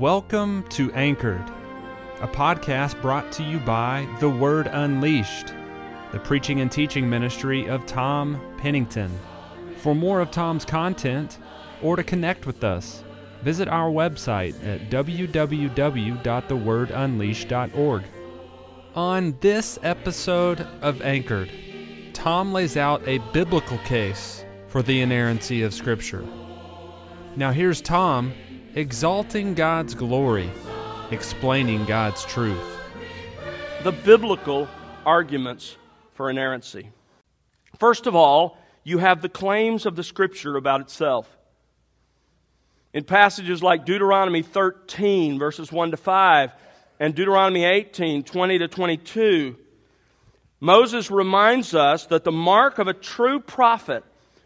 Welcome to Anchored, a podcast brought to you by The Word Unleashed, the preaching and teaching ministry of Tom Pennington. For more of Tom's content or to connect with us, visit our website at www.thewordunleashed.org. On this episode of Anchored, Tom lays out a biblical case for the inerrancy of Scripture. Now, here's Tom exalting God's glory, explaining God's truth. The biblical arguments for inerrancy. First of all, you have the claims of the Scripture about itself. In passages like Deuteronomy 13, verses 1 to 5, and Deuteronomy 18, 20 to 22, Moses reminds us that the mark of a true prophet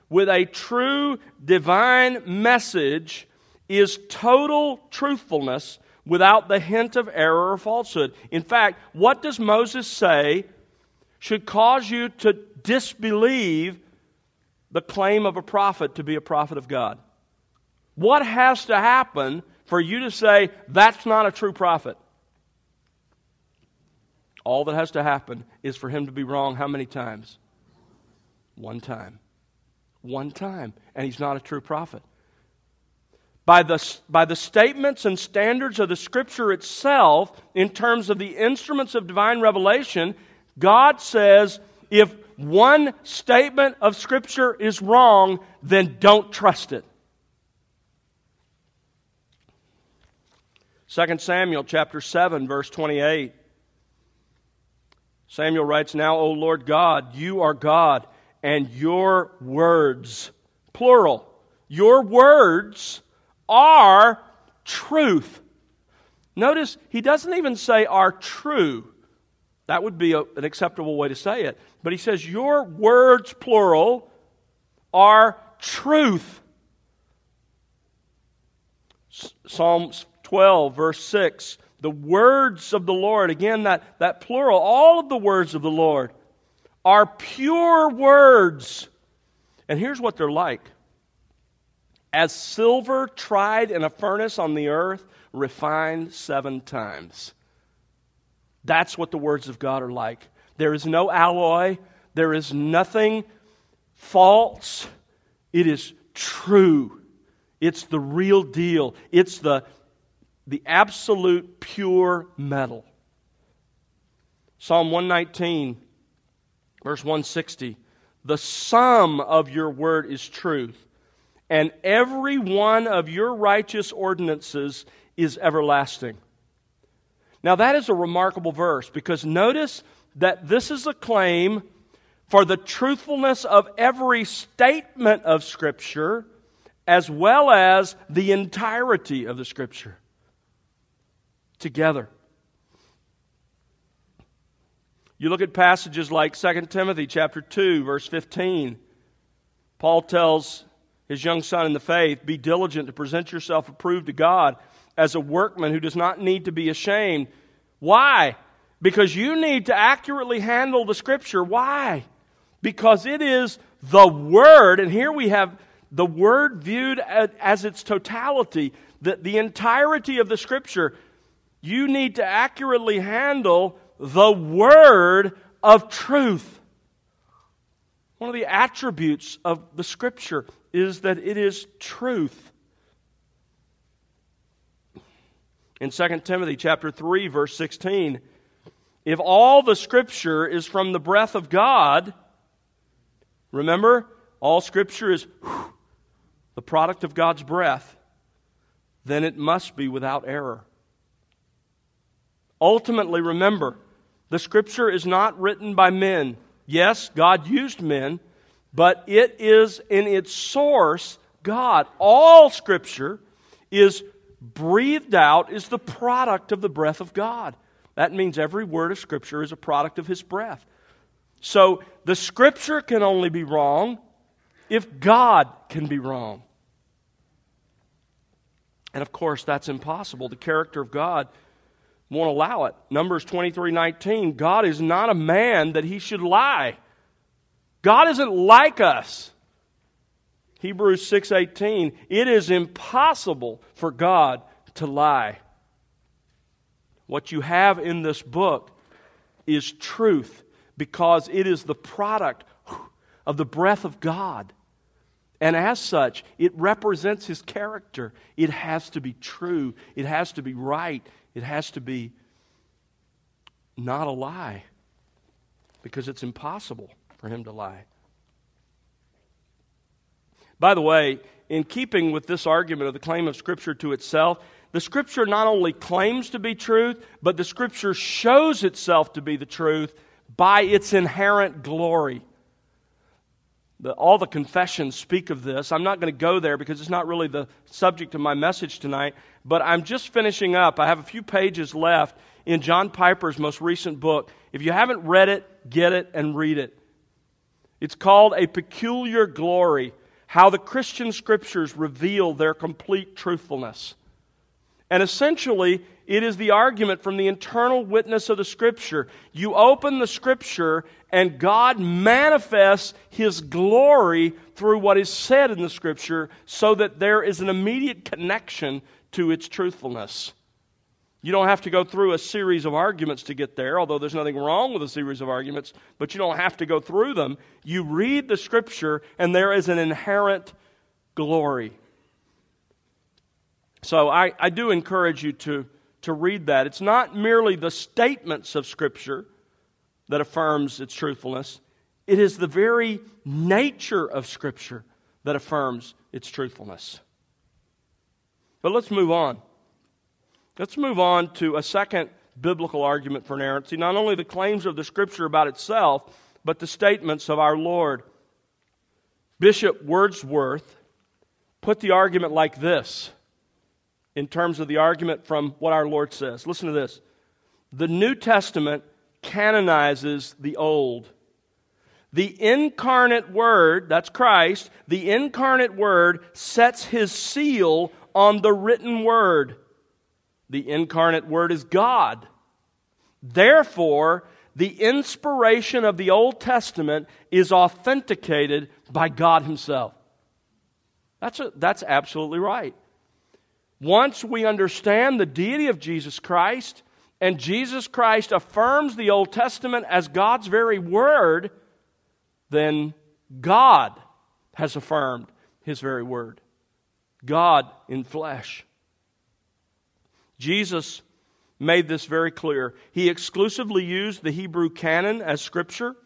with a true divine message is total truthfulness without the hint of error or falsehood. In fact, what does Moses say should cause you to disbelieve the claim of a prophet to be a prophet of God? What has to happen for you to say that's not a true prophet? All that has to happen is for him to be wrong how many times? One time. One time. And he's not a true prophet by the, by the statements and standards of the Scripture itself, in terms of the instruments of divine revelation, God says if one statement of Scripture is wrong, then don't trust it. 2 Samuel chapter 7 verse 28 Samuel writes now O Lord God you are God and your words plural your words are truth. Notice he doesn't even say are true. That would be a, an acceptable way to say it. But he says, Your words, plural, are truth. Psalms 12, verse 6. The words of the Lord, again, that, that plural, all of the words of the Lord are pure words. And here's what they're like as silver tried in a furnace on the earth, refined seven times. That's what the words of God are like. There is no alloy, there is nothing false. It is true. It's the real deal. It's the, the absolute pure metal. Psalm 119, verse 160 The sum of your word is truth and every one of your righteous ordinances is everlasting. Now, that is a remarkable verse because notice that this is a claim for the truthfulness of every statement of Scripture as well as the entirety of the Scripture together. You look at passages like 2 Timothy chapter 2 verse 15. Paul tells his young son in the faith, be diligent to present yourself approved to God as a workman who does not need to be ashamed. Why? Because you need to accurately handle the Scripture. Why? Because it is the Word, and here we have the Word viewed as, its totality, the, the entirety of the Scripture. You need to accurately handle the Word of truth. One of the attributes of the Scripture is that it is truth. In 2 Timothy chapter 3 verse 16, if all the scripture is from the breath of God, remember, all scripture is whew, the product of God's breath, then it must be without error. Ultimately, remember, the scripture is not written by men. Yes, God used men, but it is in its source God. All Scripture is breathed out, is the product of the breath of God. That means every word of Scripture is a product of His breath. So the Scripture can only be wrong if God can be wrong. And of course, that's impossible. The character of God won't allow it. Numbers 23 19, God is not a man that he should lie. God isn't like us. Hebrews 6:18 It is impossible for God to lie. What you have in this book is truth because it is the product of the breath of God. And as such, it represents his character. It has to be true. It has to be right. It has to be not a lie because it's impossible for him to lie. By the way, in keeping with this argument of the claim of Scripture to itself, the Scripture not only claims to be truth, but the Scripture shows itself to be the truth by its inherent glory. The, all the confessions speak of this. I'm not going to go there because it's not really the subject of my message tonight, but I'm just finishing up. I have a few pages left in John Piper's most recent book. If you haven't read it, get it and read it. It's called A Peculiar Glory How the Christian Scriptures Reveal Their Complete Truthfulness. And essentially, it is the argument from the internal witness of the Scripture. You open the Scripture, and God manifests His glory through what is said in the Scripture so that there is an immediate connection to its truthfulness. You don't have to go through a series of arguments to get there, although there's nothing wrong with a series of arguments, but you don't have to go through them. You read the Scripture, and there is an inherent glory. So I, I do encourage you to to read that. It's not merely the statements of Scripture that affirms its truthfulness, it is the very nature of Scripture that affirms its truthfulness. But let's move on. Let's move on to a second biblical argument for inerrancy. Not only the claims of the Scripture about itself, but the statements of our Lord. Bishop Wordsworth put the argument like this in terms of the argument from what our Lord says. Listen to this. The New Testament canonizes the Old. The incarnate Word, that's Christ, the incarnate Word sets his seal on the written Word. The incarnate Word is God. Therefore, the inspiration of the Old Testament is authenticated by God Himself. That's, a, that's absolutely right. Once we understand the deity of Jesus Christ, and Jesus Christ affirms the Old Testament as God's very word, then God has affirmed his very word. God in flesh. Jesus made this very clear. He exclusively used the Hebrew canon as scripture.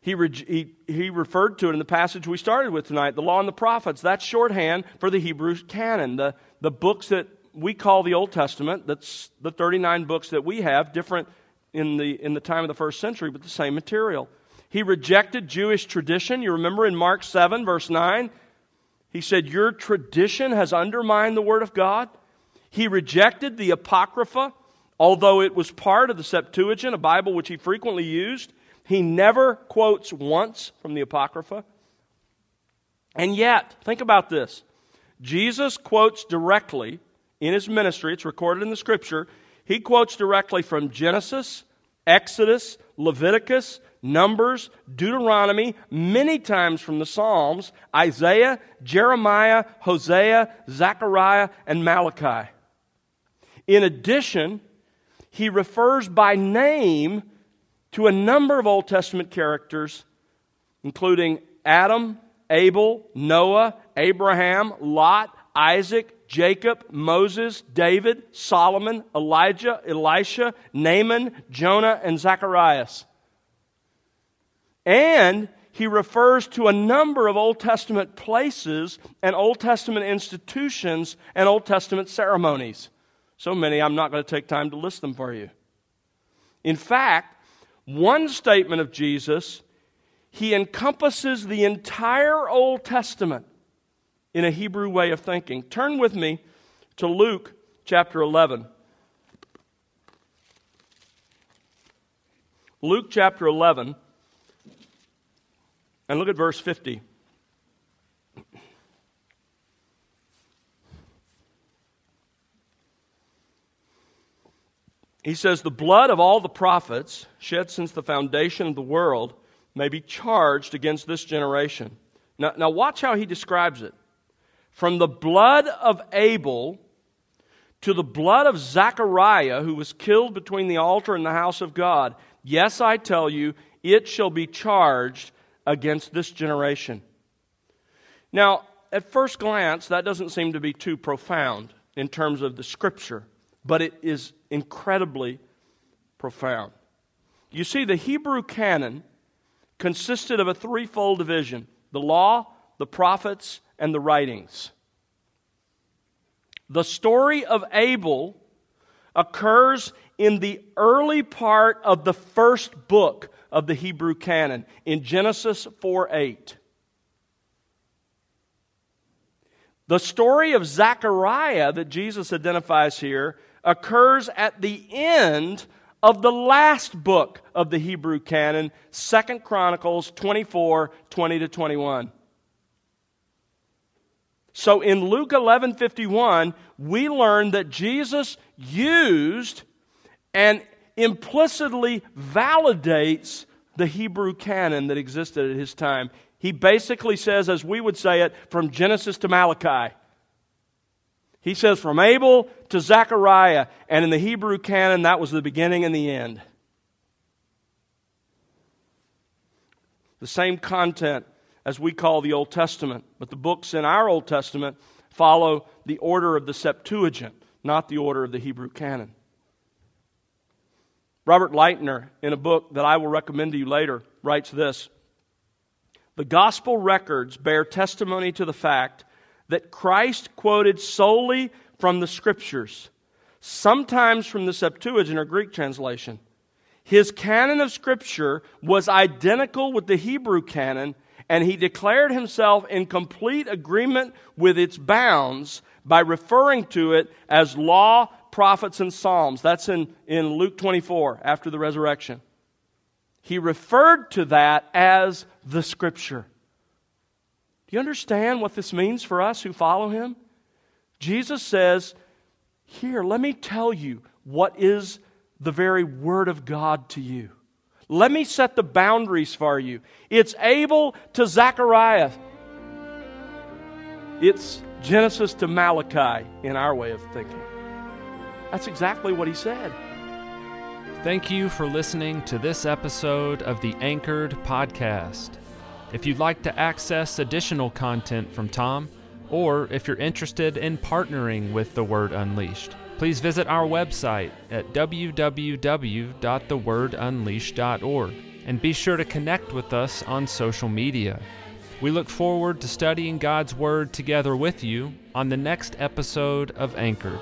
He, re- he, he referred to it in the passage we started with tonight, the law and the prophets. That's shorthand for the Hebrew canon, the, the books that we call the Old Testament. That's the 39 books that we have, different in the, in the time of the first century, but the same material. He rejected Jewish tradition. You remember in Mark 7, verse 9, he said, Your tradition has undermined the Word of God. He rejected the Apocrypha, although it was part of the Septuagint, a Bible which he frequently used. He never quotes once from the Apocrypha. And yet, think about this Jesus quotes directly in his ministry, it's recorded in the scripture. He quotes directly from Genesis, Exodus, Leviticus, Numbers, Deuteronomy, many times from the Psalms, Isaiah, Jeremiah, Hosea, Zechariah, and Malachi. In addition, he refers by name to a number of Old Testament characters, including Adam, Abel, Noah, Abraham, Lot, Isaac, Jacob, Moses, David, Solomon, Elijah, Elisha, Naaman, Jonah, and Zacharias. And he refers to a number of Old Testament places and Old Testament institutions and Old Testament ceremonies. So many, I'm not going to take time to list them for you. In fact, one statement of Jesus, he encompasses the entire Old Testament in a Hebrew way of thinking. Turn with me to Luke chapter 11. Luke chapter 11, and look at verse 50. He says, The blood of all the prophets shed since the foundation of the world may be charged against this generation. Now, now watch how he describes it. From the blood of Abel to the blood of Zachariah, who was killed between the altar and the house of God, yes, I tell you, it shall be charged against this generation. Now, at first glance, that doesn't seem to be too profound in terms of the scripture, but it is incredibly profound. You see, the Hebrew canon consisted of a threefold division the law, the prophets, and the writings. The story of Abel occurs in the early part of the first book of the Hebrew canon in Genesis 4 8. The story of Zechariah that Jesus identifies here occurs at the end of the last book of the Hebrew canon, Second Chronicles 24 20 to 21. So in Luke 11:51, we learn that Jesus used and implicitly validates the Hebrew canon that existed at his time. He basically says, as we would say it, from Genesis to Malachi. He says from Abel to Zechariah, and in the Hebrew canon, that was the beginning and the end. The same content as we call the Old Testament, but the books in our Old Testament follow the order of the Septuagint, not the order of the Hebrew canon. Robert Lightner, in a book that I will recommend to you later, writes this the gospel records bear testimony to the fact that Christ quoted solely from the scriptures, sometimes from the Septuagint or Greek translation. His canon of scripture was identical with the Hebrew canon, and he declared himself in complete agreement with its bounds by referring to it as law, prophets, and psalms. That's in, in Luke 24 after the resurrection. He referred to that as the Scripture. Do you understand what this means for us who follow him? Jesus says, Here, let me tell you what is the very Word of God to you. Let me set the boundaries for you. It's Abel to Zechariah, it's Genesis to Malachi in our way of thinking. That's exactly what he said. Thank you for listening to this episode of the Anchored Podcast. If you'd like to access additional content from Tom, or if you're interested in partnering with The Word Unleashed, please visit our website at www.thewordunleashed.org and be sure to connect with us on social media. We look forward to studying God's Word together with you on the next episode of Anchored.